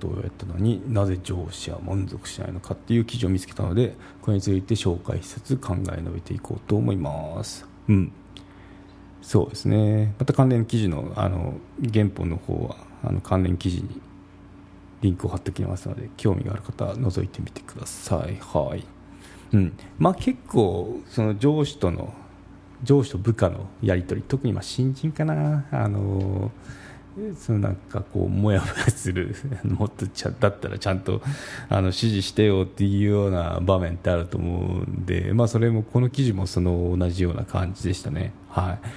ことをやったのになぜ上司は満足しないのかっていう記事を見つけたのでこれについて紹介しつつ考え述べていこうと思います。うん。そうですね。また関連記事のあの原本の方はあの関連記事にリンクを貼っておきますので興味がある方は覗いてみてください。はい。うん。まあ結構その上司との上司と部下のやり取り特にま新人かな。あのそのなんかこうもやもやする もっとちゃだったらちゃんとあの指示してよっていうような場面ってあると思うんで、まあ、それもこの記事もその同じような感じでしたね。はい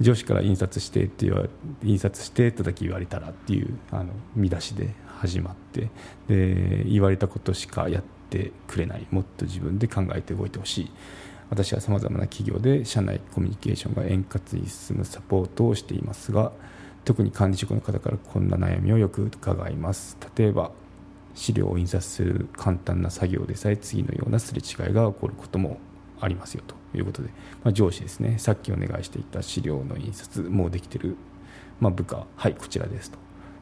上司から印刷してって言わ印刷してとだけ言われたらっていうあの見出しで始まってで言われたことしかやってくれないもっと自分で考えて動いてほしい私はさまざまな企業で社内コミュニケーションが円滑に進むサポートをしていますが特に管理職の方からこんな悩みをよく伺います。例えば資料を印刷する簡単な作業でさえ次のようなすれ違いが起こることもありますよということで、まあ、上司ですね。さっきお願いしていた資料の印刷もうできてる、まあ、部下はいこちらですと。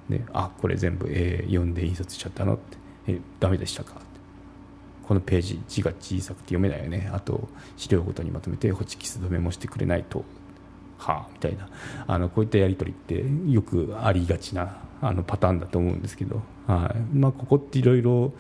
であこれ全部、え、読んで印刷しちゃったのってえダメでしたか？このページ字が小さくて読めないよね。あと資料ごとにまとめてホチキス止めもしてくれないと。はあみたいな。あのこういったやり取りってよくありがちなあのパターンだと思うんですけど、はい。まあ、ここっていろいろ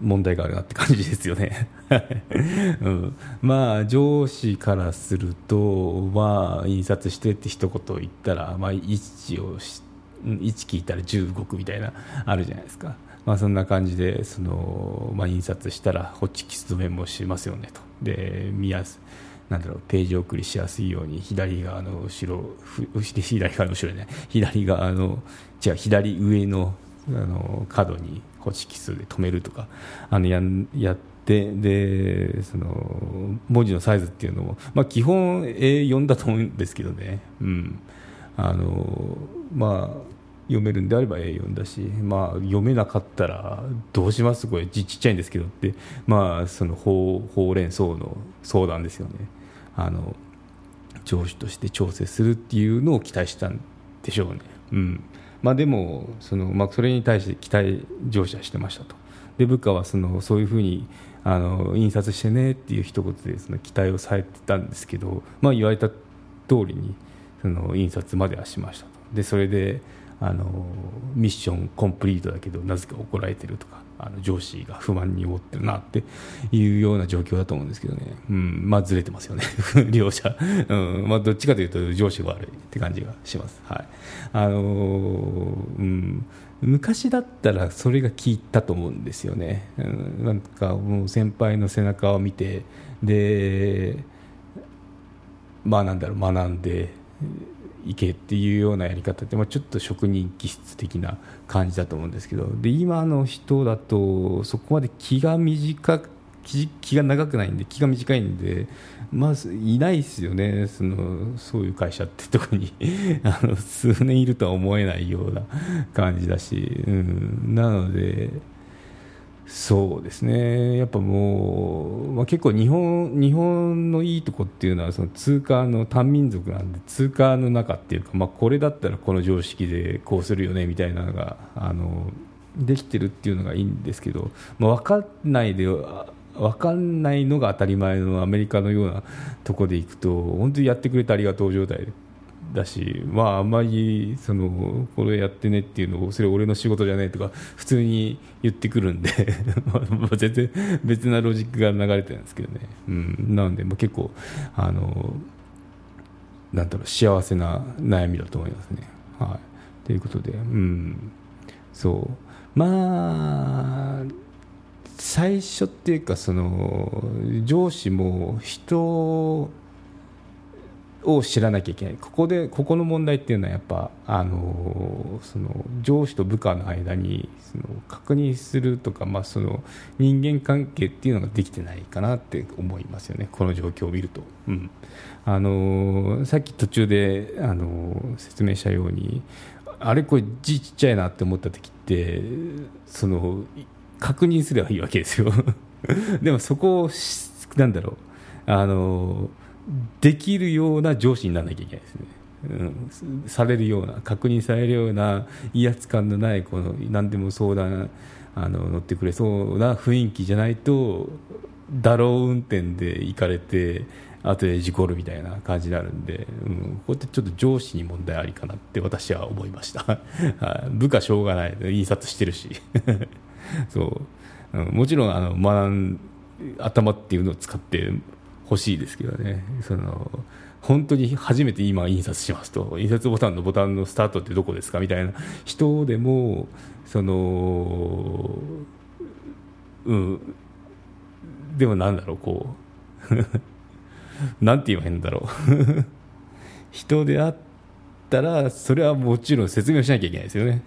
問題があるなって感じですよね、うん、まあ上司からすると、まあ、印刷してって一言言ったら、まあ、1をし1聞いたら10動くみたいなあるじゃないですか、まあ、そんな感じでその、まあ、印刷したらホッチキス止めもしますよねと。で見やすなんだろうページ送りしやすいように左側の後ろ左側の後ろね左側の違う左上のあの角にホチキスで止めるとかあのややってでその文字のサイズっていうのも、まあ、基本 A4 だと思うんですけどね、うん。あのまあ、読めるんであれば A4 だし、まあ、読めなかったらどうします？これ字ちっちゃいんですけどって、まあ、そのほうほうれん草の相談ですよね。あの上司として調整するっていうのを期待したんでしょうね。うん。まあ、でもその、まあ、それに対して期待乗車してましたと。で部下はそのそういうふうにあの印刷してねっていう一言でその期待をされてたんですけど、まあ、言われた通りにその印刷まではしましたと。でそれであのミッションコンプリートだけどなぜか怒られてるとか。あの上司が不満に思ってるなっていうような状況だと思うんですけどね、うん、まあずれてますよね。両者、うん。まあ、どっちかというと上司が悪いって感じがします、はい。あのうん、昔だったらそれが効いたと思うんですよね、うん、なんかもう先輩の背中を見てでまあなんだろう学んでいけっていうようなやり方って、まあ、ちょっと職人気質的な感じだと思うんですけどで今の人だとそこまで気が短く気気が長くないんで気が短いんでまずいないですよね。そのそういう会社って特に。あの数年いるとは思えないような感じだし、うん、なのでそうですね、やっぱもう、まあ、結構日本、日本のいいとこっていうのは、その通貨の単民族なんで、通貨の中っていうか、まあ、これだったらこの常識でこうするよねみたいなのが、あのできてるっていうのがいいんですけど、まあ、分かんないで、分かんないのが当たり前のアメリカのようなとこでいくと、本当にやってくれてありがとう状態でだし、まあ、あんまりそのこれやってねっていうのをそれ俺の仕事じゃねえとか普通に言ってくるんで 全然別なロジックが流れてるんですけどね、うん、なのでもう結構あのなんだろう幸せな悩みだと思いますね。はい、ということで、うん、そう。まあ最初っていうかその上司も人を知らなきゃいけない。ここでここの問題っていうのはやっぱあのその上司と部下の間にその確認するとか、まあ、その人間関係っていうのができてないかなって思いますよね。この状況を見ると、うん、あのさっき途中であの説明したようにあれこれ字ちっちゃいなって思った時ってその確認すればいいわけですよ。でもそこをなんだろう。あのできるような上司にならなきゃいけないですね。うん、されるような確認されるような威圧感のないこの何でも相談あの乗ってくれそうな雰囲気じゃないとだろう運転で行かれて後で事故るみたいな感じになるんで、うん、ここってちょっと上司に問題ありかなって私は思いました。部下しょうがない。印刷してるし。そう、うん、もちろんあの学ん頭っていうのを使ってほしいですけどね。その本当に初めて今印刷しますと。印刷ボタンのボタンのスタートってどこですかみたいな。人でもそのうん。でもなんだろうこう。なんて言えばいいんだろう。人であったらそれはもちろん説明しなきゃいけないですよね。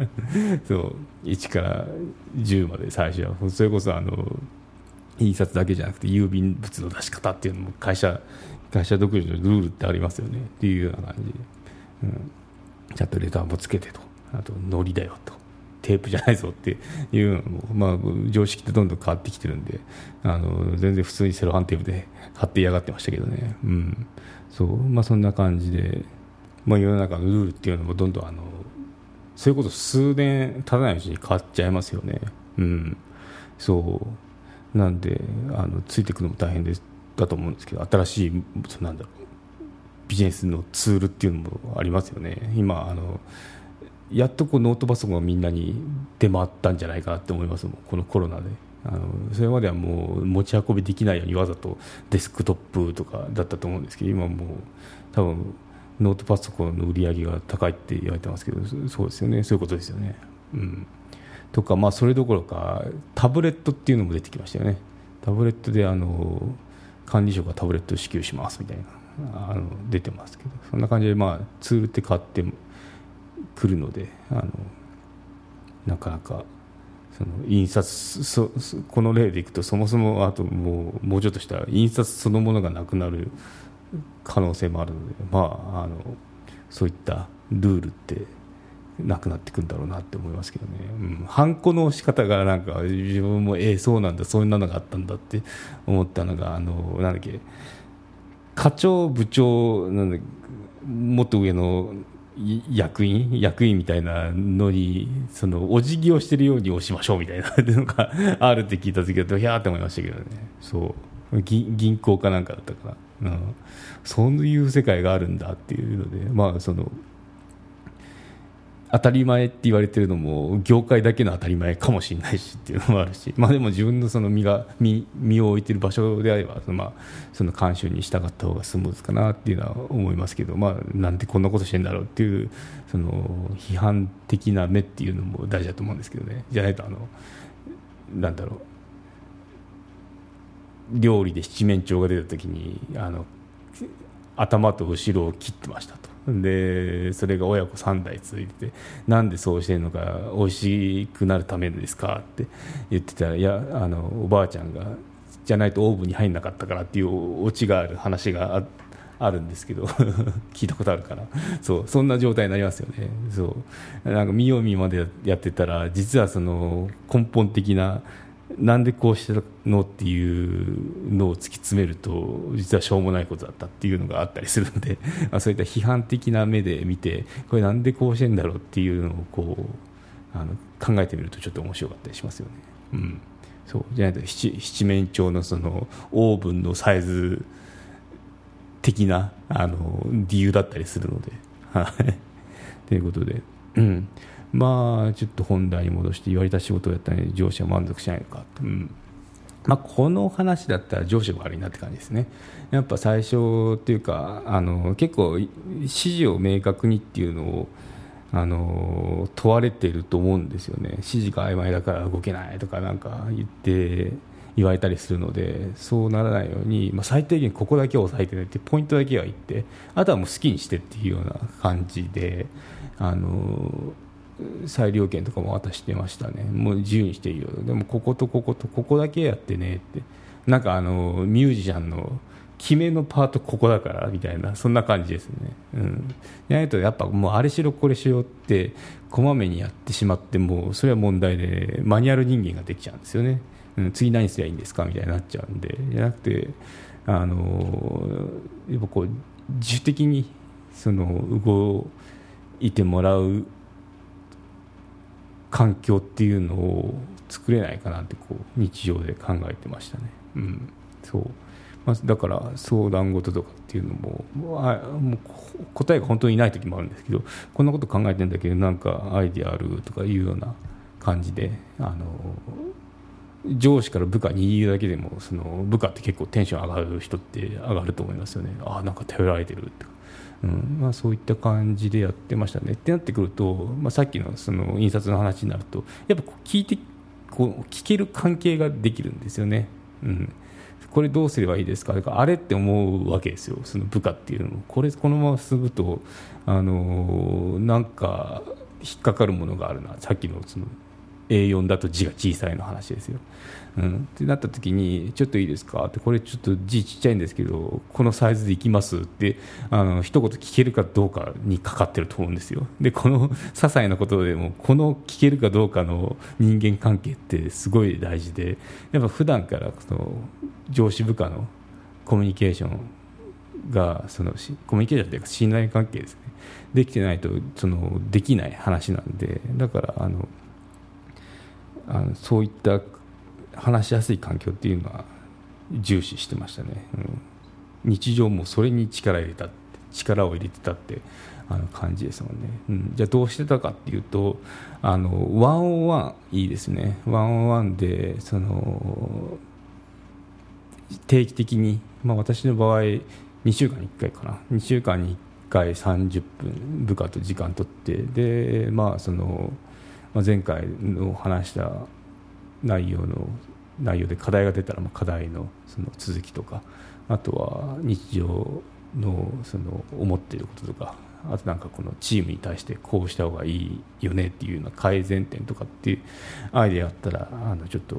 そう。1から10まで最初は。それこそあの印刷だけじゃなくて郵便物の出し方っていうのも会社会社独自のルールってありますよね。っていうような感じで、うん、ちゃんとレターもつけてと。あとのりだよと。テープじゃないぞっていうのも、まあ、常識ってどんどん変わってきてるんで。あの全然普通にセロハンテープで貼って嫌がってましたけどね、うん。そう。まあ、そんな感じで、まあ、世の中のルールっていうのもどんどんあのそれこそ数年経たないうちに変わっちゃいますよね。うん、そう。なんであのついていくのも大変ですだと思うんですけど新しいなんだろうビジネスのツールっていうのもありますよね。今あのやっとこうノートパソコンがみんなに出回ったんじゃないかなって思いますもんこのコロナであのそれまではもう持ち運びできないようにわざとデスクトップとかだったと思うんですけど今もう多分ノートパソコンの売り上げが高いって言われてますけどそうですよねそういうことですよね。うん、とか、まあ、それどころかタブレットっていうのも出てきましたよね。タブレットであの管理職がタブレットを支給しますみたいなあの出てますけどそんな感じで、まあ、ツールって買ってくるのであのなかなかその印刷そこの例でいくとそもそもあともうもうちょっとしたら印刷そのものがなくなる可能性もあるので、まあ、あのそういったルールってなくなっていくんだろうなって思いますけどね、うん、ハンコの仕方がなんか自分もええそうなんだそんなのがあったんだって思ったのがあのなんだっけ課長部長なんだもっと上の役員役員みたいなのにそのお辞儀をしてるように押しましょうみたいなのがあるって聞いた時はひゃーって思いましたけどね。そう。銀行かなんかだったから、うん、そういう世界があるんだっていうのでまあその当たり前って言われてるのも業界だけの当たり前かもしれないしっていうのもあるし、まあ、でも自分のその身が身身を置いてる場所であればその、まあ、その慣習に従った方がスムーズかなっていうのは思いますけど、まあ、なんでこんなことしてんだろうっていうその批判的な目っていうのも大事だと思うんですけどね。じゃないとあのなんだろう。料理で七面鳥が出た時にあの頭と後ろを切ってましたと。でそれが親子3代続いててなんでそうしてるのか美味しくなるためですかって言ってたらいやあのおばあちゃんがじゃないとオーブンに入んなかったからっていうオチがある話がああるんですけど 聞いたことあるから。そうそんな状態になりますよね。そう。なんか見よう見までやってたら実はその根本的ななんでこうしたのっていうのを突き詰めると実はしょうもないことだったっていうのがあったりするんで そういった批判的な目で見てこれなんでこうしてんだろうっていうのをこうあの考えてみるとちょっと面白かったりしますよね。うん、そう。じゃないと七七面鳥のそのオーブンのサイズ的なあの理由だったりするので。はい、ということで、うん、まあちょっと本題に戻して言われた仕事をやったのに上司は満足しないのか、うん。まあ、この話だったら上司が悪いなって感じですね。やっぱ最初っていうかあの結構指示を明確にっていうのをあの問われていると思うんですよね。指示が曖昧だから動けないとかなんか言って言われたりするのでそうならないように、まあ、最低限ここだけを押さえてねってポイントだけは言ってあとはもう好きにしてっていうような感じであの裁量権とかも渡してましたね。もう自由にしていいよ。でもこことこことここだけやってねって。なんかあのミュージシャンの決めのパートここだからみたいなそんな感じですね。うん。やないとやっぱもうあれしろこれしろってこまめにやってしまってもそれは問題でマニュアル人間ができちゃうんですよね、うん、次何すりゃいいんですか？みたいになっちゃうんで。じゃなくてあのやっぱこう自主的にその動いてもらう環境っていうのを作れないかなってこう日常で考えてましたね。うん。そう。まあ、だから相談事とかっていうのももう答えが本当にいない時もあるんですけどこんなこと考えてんだけどなんかアイディアあるとかいうような感じであの上司から部下に言うだけでもその部下って結構テンション上がる人って上がると思いますよね。ああなんか頼られてるとか、うんまあ、そういった感じでやってましたね。ってなってくると、まあ、さっきのその印刷の話になるとやっぱ聞いてこう聞ける関係ができるんですよね。うん。これどうすればいいですか？あれって思うわけですよ、その部下っていうのも、これ、このまま進むと、あのなんか引っかかるものがあるな、さっきのその A4 だと字が小さいの話ですよ。うん、ってなった時に、ちょっといいですか？って、これちょっと字ちっちゃいんですけど、このサイズでいきます？ってあの一言聞けるかどうかにかかってると思うんですよ。で、この些細なことでも、この聞けるかどうかの人間関係ってすごい大事で、やっぱ普段からその上司部下のコミュニケーションがそのコミュニケーションというか信頼関係ですねできてないとそのできない話なんでだからあのあのそういった話しやすい環境っていうのは重視してましたね、うん、日常もそれに力入れた力を入れてたってあの感じですもんね、うん、じゃあどうしてたかっていうとあのワンオンワンいいですね。ワンオンワンでその定期的に、まあ、私の場合2週間に1回かな。2週間に1回30分部下と時間取ってで、まあそのまあ、前回の話した内容の内容で課題が出たら、まあ、課題のその続きとかあとは日常のその思っていることとかあとなんかこのチームに対してこうした方がいいよねっていうような改善点とかっていうアイデアあったらあのちょっと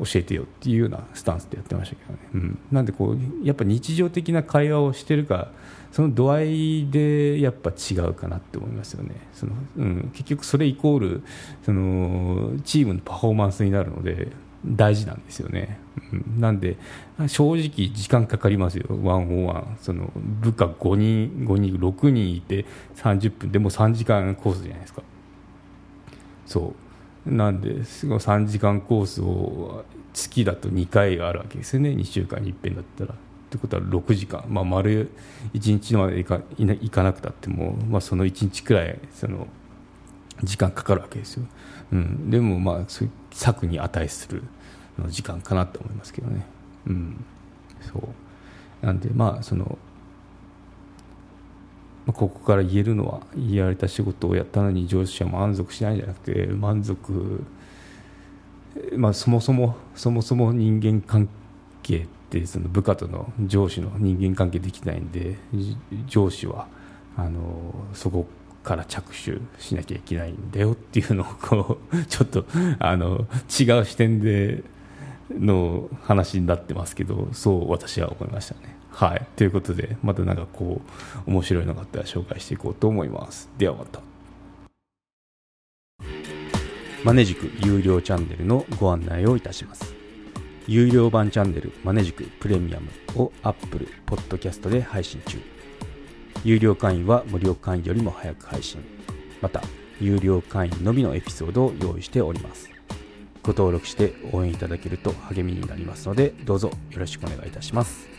教えてよっていうようなスタンスでやってましたけどね、うん、なんでこうやっぱ日常的な会話をしてるかその度合いでやっぱ違うかなって思いますよね。その、うん、結局それイコールそのチームのパフォーマンスになるので大事なんですよね、うん、なんで正直時間かかりますよ。ワンオンワン。その部下5人5人6人いて30分。でも3時間コースじゃないですか。そう。なんで3時間コースを月だと2回あるわけですよね。2週間にいっぺんだったら。ってことは6時間、まあ、丸1日までいかいかなくたっても、まあ、その1日くらいその時間かかるわけですよ、うん、でもまあそういう策に値する時間かなと思いますけどね、うん、そう。なんでまあそのここから言えるのは言われた仕事をやったのに上司は満足しないんじゃなくて満足、まあ、そもそもそもそも人間関係ってその部下との上司の人間関係できないんで上司はあのそこから着手しなきゃいけないんだよっていうのをこう ちょっとあの違う視点での話になってますけどそう私は思いましたね。はい、ということでまたなんかこう面白いのがあったら紹介していこうと思います。ではまた。マネジク有料チャンネルのご案内をいたします。有料版チャンネルマネジクプレミアムを Apple Podcast で配信中。有料会員は無料会員よりも早く配信。また有料会員のみのエピソードを用意しております。ご登録して応援いただけると励みになりますのでどうぞよろしくお願いいたします。